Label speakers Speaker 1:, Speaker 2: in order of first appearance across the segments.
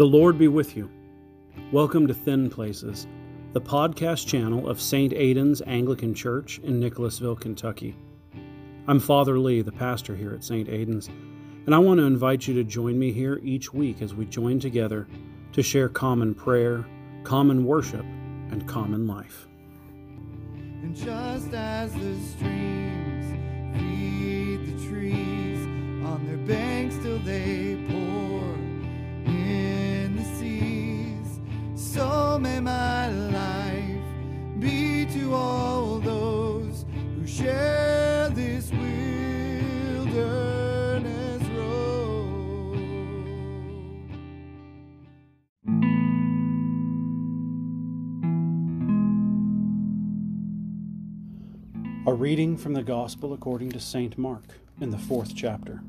Speaker 1: The Lord be with you. Welcome to Thin Places, the podcast channel of St. Aidan's Anglican Church in Nicholasville, Kentucky. I'm Father Lee, the pastor here at St. Aidan's, and I want to invite you to join me here each week as we join together to share common prayer, common worship, and common life.
Speaker 2: And just as the streams feed the trees on their banks till they pour so may my life be to all those who share this wilderness road.
Speaker 1: A reading from the Gospel according to St. Mark in the fourth chapter.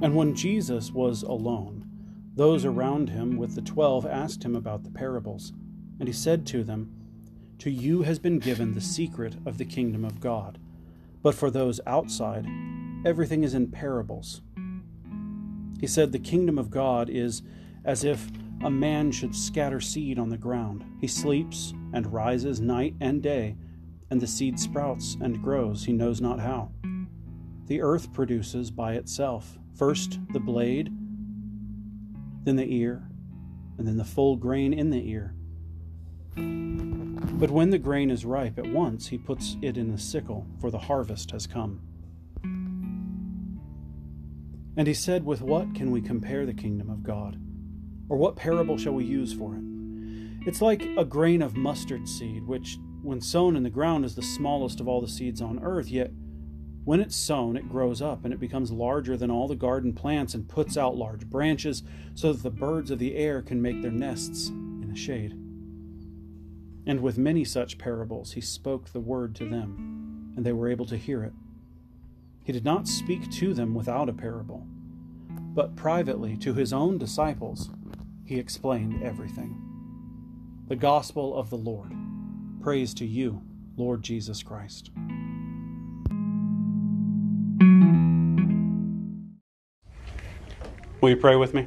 Speaker 1: And when Jesus was alone, those around him with the twelve asked him about the parables. And he said to them, To you has been given the secret of the kingdom of God, but for those outside, everything is in parables. He said, The kingdom of God is as if a man should scatter seed on the ground. He sleeps and rises night and day, and the seed sprouts and grows, he knows not how. The earth produces by itself first the blade, then the ear, and then the full grain in the ear. But when the grain is ripe at once, he puts it in a sickle, for the harvest has come. And he said, With what can we compare the kingdom of God? Or what parable shall we use for it? It's like a grain of mustard seed, which, when sown in the ground, is the smallest of all the seeds on earth, yet when it's sown, it grows up and it becomes larger than all the garden plants and puts out large branches so that the birds of the air can make their nests in the shade. And with many such parables, he spoke the word to them, and they were able to hear it. He did not speak to them without a parable, but privately to his own disciples, he explained everything. The Gospel of the Lord. Praise to you, Lord Jesus Christ. Will you pray with me?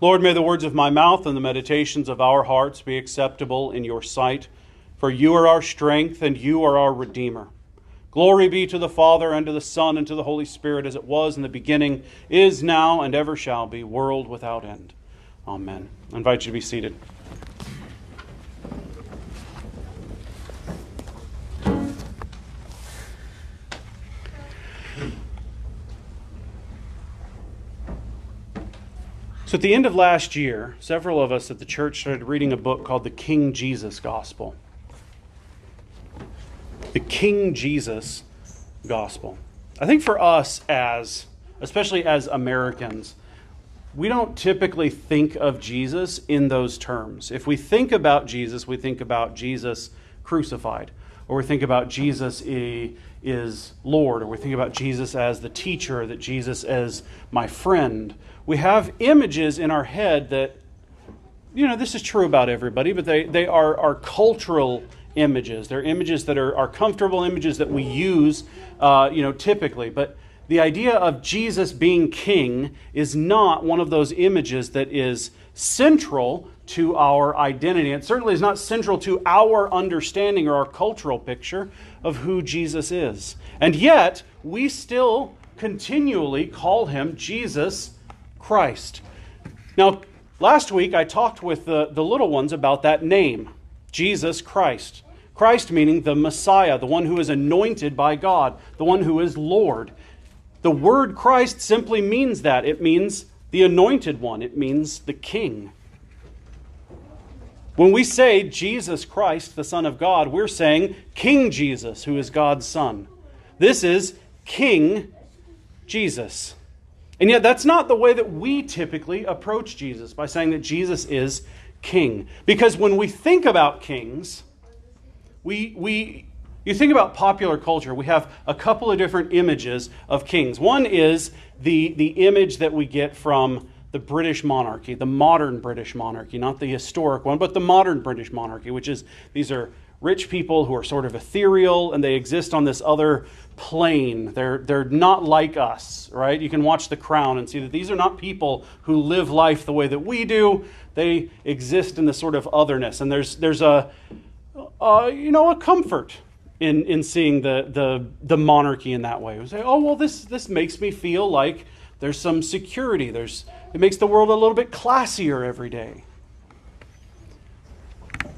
Speaker 1: Lord, may the words of my mouth and the meditations of our hearts be acceptable in your sight, for you are our strength and you are our Redeemer. Glory be to the Father, and to the Son, and to the Holy Spirit, as it was in the beginning, is now, and ever shall be, world without end. Amen. I invite you to be seated. At the end of last year, several of us at the church started reading a book called the King Jesus Gospel. The King Jesus Gospel. I think for us, as especially as Americans, we don't typically think of Jesus in those terms. If we think about Jesus, we think about Jesus crucified, or we think about Jesus is Lord, or we think about Jesus as the teacher, that Jesus as my friend. We have images in our head that, you know, this is true about everybody, but they, they are, are cultural images. They're images that are, are comfortable images that we use, uh, you know, typically. But the idea of Jesus being king is not one of those images that is central to our identity. It certainly is not central to our understanding or our cultural picture of who Jesus is. And yet, we still continually call him Jesus Christ. Now, last week I talked with the, the little ones about that name, Jesus Christ. Christ meaning the Messiah, the one who is anointed by God, the one who is Lord. The word Christ simply means that. It means the anointed one, it means the king. When we say Jesus Christ, the Son of God, we're saying King Jesus, who is God's Son. This is King Jesus. And yet, that's not the way that we typically approach Jesus by saying that Jesus is king. Because when we think about kings, we, we, you think about popular culture, we have a couple of different images of kings. One is the, the image that we get from the British monarchy, the modern British monarchy, not the historic one, but the modern British monarchy, which is these are rich people who are sort of ethereal and they exist on this other plane. They're, they're not like us, right? You can watch The Crown and see that these are not people who live life the way that we do. They exist in this sort of otherness. And there's, there's a, uh, you know, a comfort in, in seeing the, the, the monarchy in that way. We say, oh, well, this, this makes me feel like there's some security. There's, it makes the world a little bit classier every day.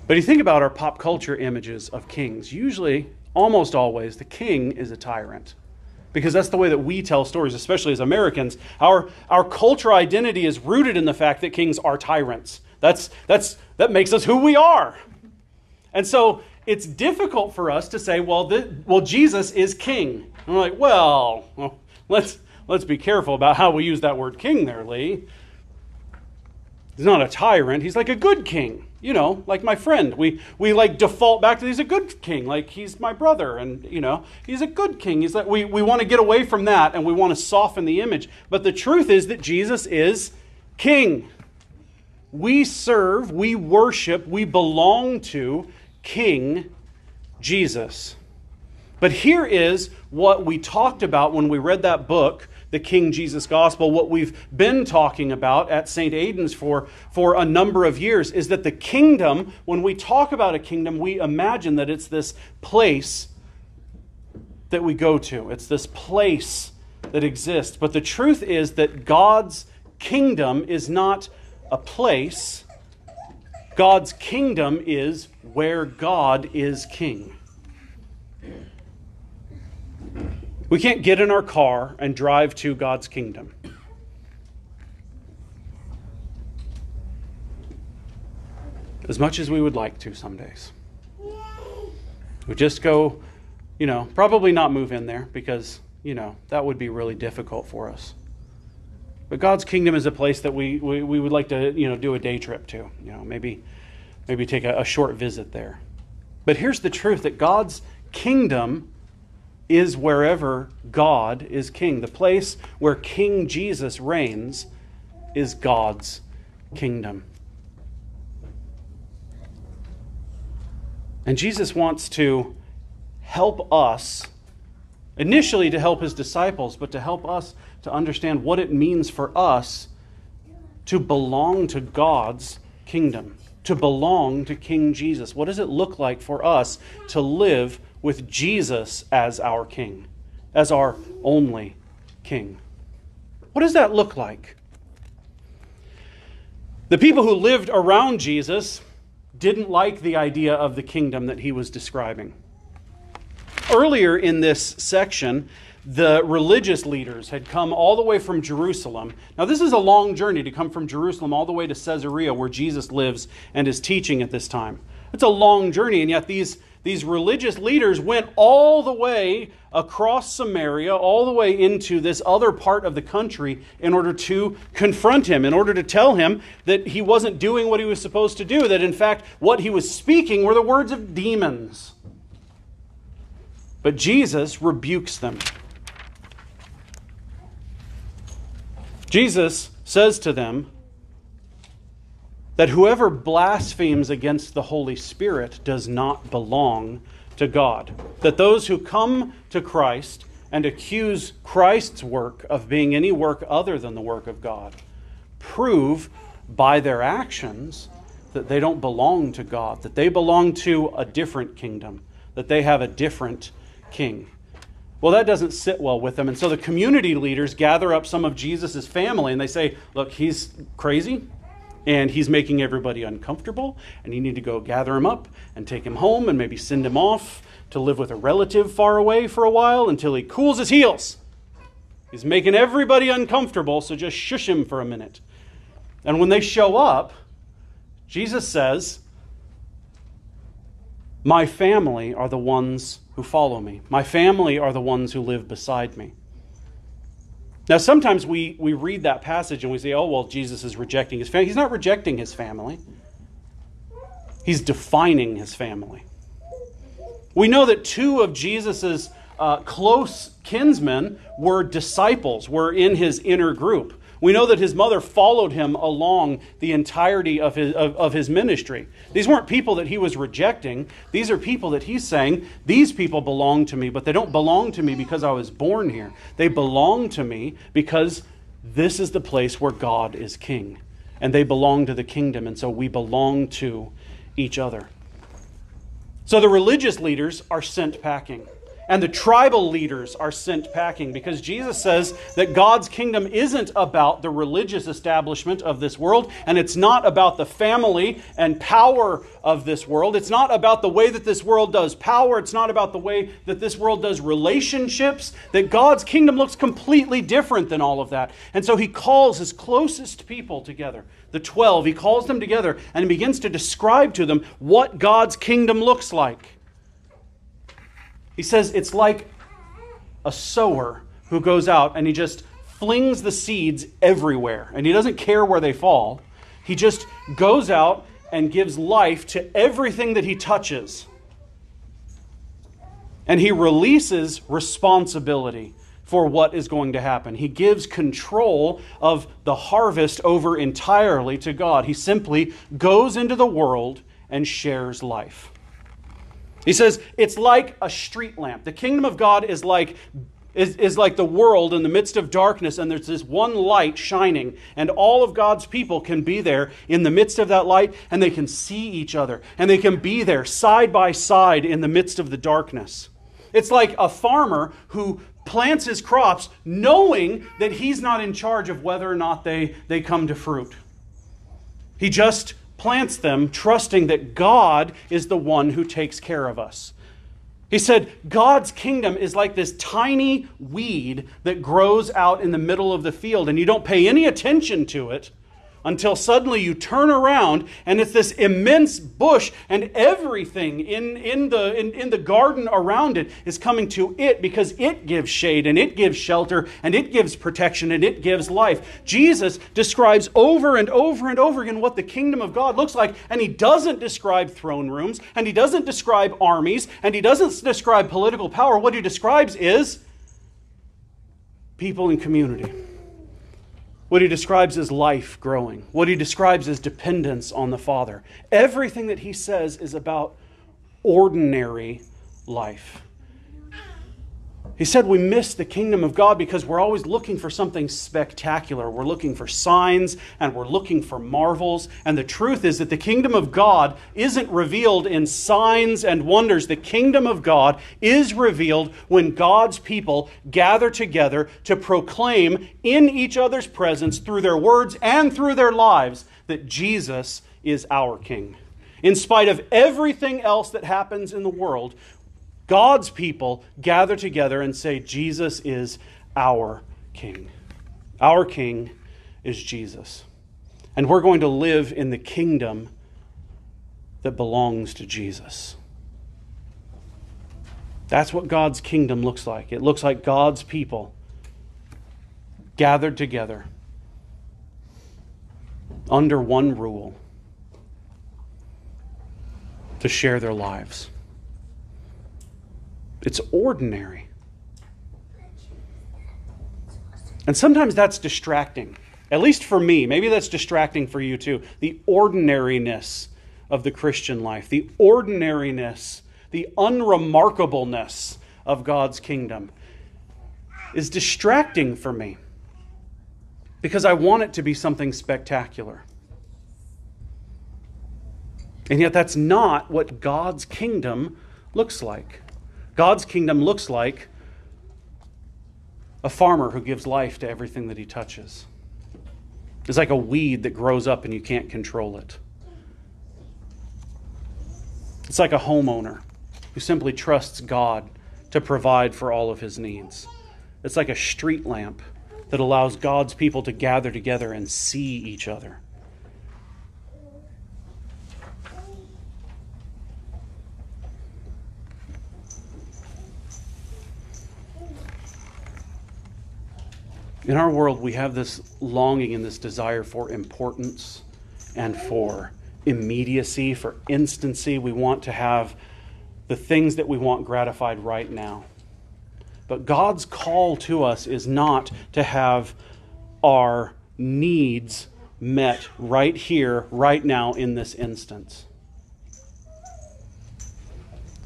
Speaker 1: But you think about our pop culture images of kings, usually, almost always, the king is a tyrant. Because that's the way that we tell stories, especially as Americans. Our, our culture identity is rooted in the fact that kings are tyrants. That's, that's, that makes us who we are. And so it's difficult for us to say, well, well Jesus is king. And we're like, well, well, let's, let's be careful about how we use that word king there, Lee. He's not a tyrant, he's like a good king you know, like my friend. We we like default back to he's a good king, like he's my brother, and you know, he's a good king. He's like we, we want to get away from that and we want to soften the image. But the truth is that Jesus is king. We serve, we worship, we belong to King Jesus. But here is what we talked about when we read that book the King Jesus gospel, what we've been talking about at St. Aidan's for, for a number of years is that the kingdom, when we talk about a kingdom, we imagine that it's this place that we go to, it's this place that exists. But the truth is that God's kingdom is not a place, God's kingdom is where God is king. We can't get in our car and drive to God's kingdom. As much as we would like to some days. We just go, you know, probably not move in there because, you know, that would be really difficult for us. But God's kingdom is a place that we, we, we would like to, you know, do a day trip to. You know, maybe maybe take a, a short visit there. But here's the truth that God's kingdom is wherever God is king. The place where King Jesus reigns is God's kingdom. And Jesus wants to help us, initially to help his disciples, but to help us to understand what it means for us to belong to God's kingdom, to belong to King Jesus. What does it look like for us to live with Jesus as our king, as our only king. What does that look like? The people who lived around Jesus didn't like the idea of the kingdom that he was describing. Earlier in this section, the religious leaders had come all the way from Jerusalem. Now, this is a long journey to come from Jerusalem all the way to Caesarea, where Jesus lives and is teaching at this time. It's a long journey, and yet these these religious leaders went all the way across Samaria, all the way into this other part of the country in order to confront him, in order to tell him that he wasn't doing what he was supposed to do, that in fact what he was speaking were the words of demons. But Jesus rebukes them. Jesus says to them, that whoever blasphemes against the Holy Spirit does not belong to God. That those who come to Christ and accuse Christ's work of being any work other than the work of God prove by their actions that they don't belong to God, that they belong to a different kingdom, that they have a different king. Well, that doesn't sit well with them. And so the community leaders gather up some of Jesus' family and they say, Look, he's crazy and he's making everybody uncomfortable, and you need to go gather him up and take him home and maybe send him off to live with a relative far away for a while until he cools his heels. He's making everybody uncomfortable, so just shush him for a minute. And when they show up, Jesus says, My family are the ones who follow me. My family are the ones who live beside me. Now, sometimes we, we read that passage and we say, oh, well, Jesus is rejecting his family. He's not rejecting his family, he's defining his family. We know that two of Jesus's uh, close kinsmen were disciples, were in his inner group. We know that his mother followed him along the entirety of his, of, of, his ministry. These weren't people that he was rejecting. These are people that he's saying, These people belong to me, but they don't belong to me because I was born here. They belong to me because this is the place where God is king. And they belong to the kingdom, and so we belong to each other. So the religious leaders are sent packing and the tribal leaders are sent packing because Jesus says that God's kingdom isn't about the religious establishment of this world, and it's not about the family and power of this world. It's not about the way that this world does power. It's not about the way that this world does relationships. That God's kingdom looks completely different than all of that. And so he calls his closest people together, the 12. He calls them together and begins to describe to them what God's kingdom looks like. He says it's like a sower who goes out and he just flings the seeds everywhere. And he doesn't care where they fall. He just goes out and gives life to everything that he touches. And he releases responsibility for what is going to happen. He gives control of the harvest over entirely to God. He simply goes into the world and shares life. He says it's like a street lamp. The kingdom of God is like is, is like the world in the midst of darkness, and there's this one light shining, and all of God's people can be there in the midst of that light, and they can see each other, and they can be there side by side in the midst of the darkness. It's like a farmer who plants his crops knowing that he's not in charge of whether or not they, they come to fruit. He just plants them, trusting that God is the one who takes care of us. He said, God's kingdom is like this tiny weed that grows out in the middle of the field, and you don't pay any attention to it until suddenly you turn around and it's this immense bush and everything in, in, the, in, in the garden around it is coming to it because it gives shade and it gives shelter and it gives protection and it gives life. Jesus describes over and over and over again what the kingdom of God looks like, and he doesn't describe throne rooms and he doesn't describe armies and he doesn't describe political power. What he describes is people in community. What he describes as life growing, what he describes as dependence on the Father. Everything that he says is about ordinary life. He said we miss the kingdom of God because we're always looking for something spectacular. We're looking for signs and we're looking for marvels. And the truth is that the kingdom of God isn't revealed in signs and wonders. The kingdom of God is revealed when God's people gather together to proclaim in each other's presence through their words and through their lives that Jesus is our king. In spite of everything else that happens in the world, God's people gather together and say, Jesus is our King. Our King is Jesus. And we're going to live in the kingdom that belongs to Jesus. That's what God's kingdom looks like. It looks like God's people gathered together under one rule to share their lives. It's ordinary. And sometimes that's distracting. At least for me. Maybe that's distracting for you too. The ordinariness of the Christian life, the ordinariness, the unremarkableness of God's kingdom is distracting for me because I want it to be something spectacular. And yet, that's not what God's kingdom looks like. God's kingdom looks like a farmer who gives life to everything that he touches. It's like a weed that grows up and you can't control it. It's like a homeowner who simply trusts God to provide for all of his needs. It's like a street lamp that allows God's people to gather together and see each other. In our world, we have this longing and this desire for importance and for immediacy, for instancy. We want to have the things that we want gratified right now. But God's call to us is not to have our needs met right here, right now, in this instance.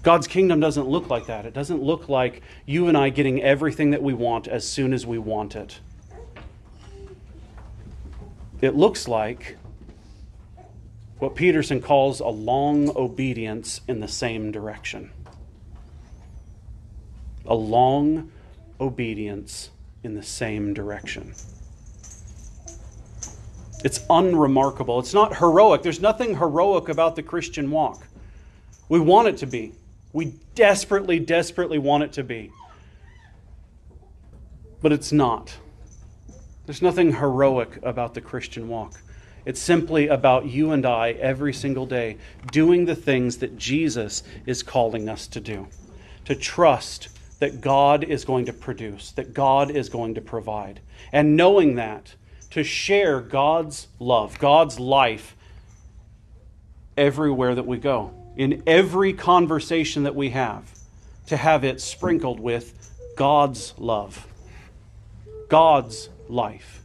Speaker 1: God's kingdom doesn't look like that. It doesn't look like you and I getting everything that we want as soon as we want it. It looks like what Peterson calls a long obedience in the same direction. A long obedience in the same direction. It's unremarkable. It's not heroic. There's nothing heroic about the Christian walk. We want it to be. We desperately, desperately want it to be. But it's not. There's nothing heroic about the Christian walk. It's simply about you and I every single day doing the things that Jesus is calling us to do. To trust that God is going to produce, that God is going to provide. And knowing that, to share God's love, God's life everywhere that we go in every conversation that we have, to have it sprinkled with God's love, God's life.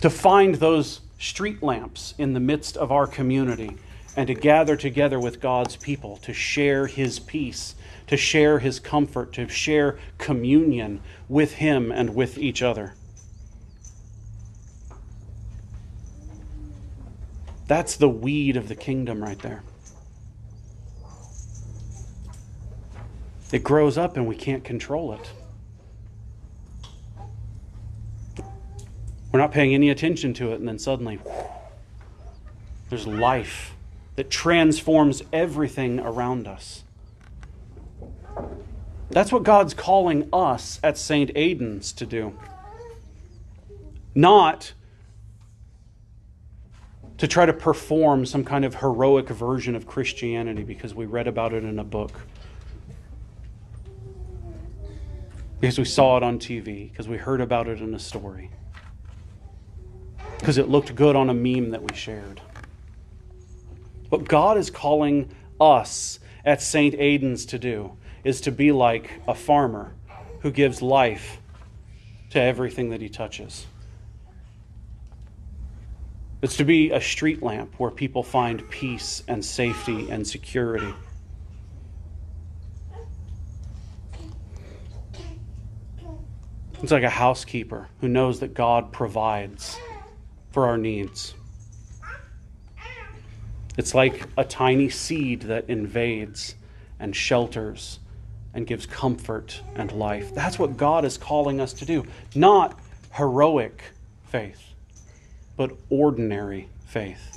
Speaker 1: To find those street lamps in the midst of our community and to gather together with God's people to share His peace, to share His comfort, to share communion with Him and with each other. That's the weed of the kingdom right there. It grows up and we can't control it. Not paying any attention to it, and then suddenly there's life that transforms everything around us. That's what God's calling us at St. Aidan's to do. Not to try to perform some kind of heroic version of Christianity because we read about it in a book. Because we saw it on TV, because we heard about it in a story. Because it looked good on a meme that we shared. What God is calling us at St. Aidan's to do is to be like a farmer who gives life to everything that he touches. It's to be a street lamp where people find peace and safety and security. It's like a housekeeper who knows that God provides for our needs. It's like a tiny seed that invades and shelters and gives comfort and life. That's what God is calling us to do, not heroic faith but ordinary faith.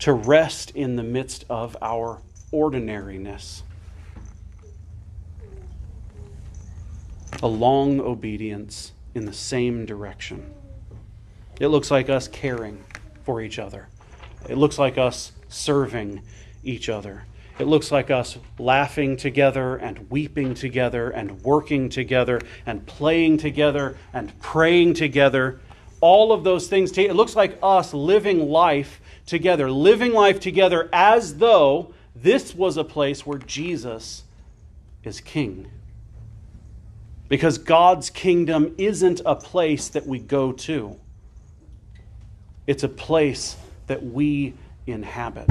Speaker 1: To rest in the midst of our ordinariness. A long obedience in the same direction. It looks like us caring for each other. It looks like us serving each other. It looks like us laughing together and weeping together and working together and playing together and praying together. All of those things. It looks like us living life together, living life together as though this was a place where Jesus is king. Because God's kingdom isn't a place that we go to, it's a place that we inhabit.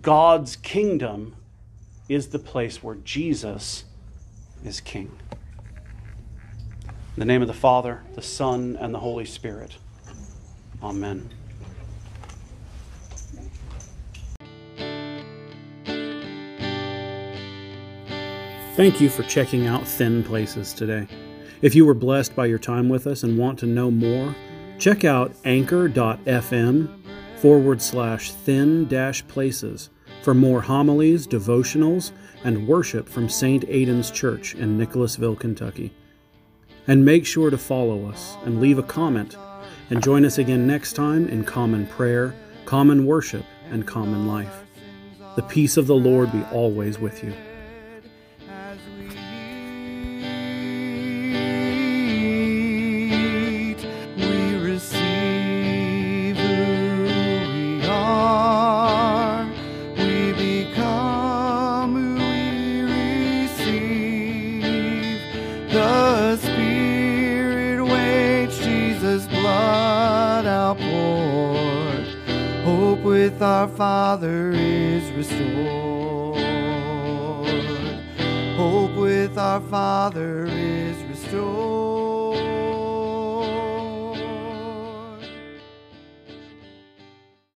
Speaker 1: God's kingdom is the place where Jesus is king. In the name of the Father, the Son, and the Holy Spirit. Amen. Thank you for checking out Thin Places today. If you were blessed by your time with us and want to know more, check out anchor.fm forward slash thin dash places for more homilies, devotionals, and worship from St. Aidan's Church in Nicholasville, Kentucky. And make sure to follow us and leave a comment. And join us again next time in common prayer, common worship, and common life. The peace of the Lord be always with you.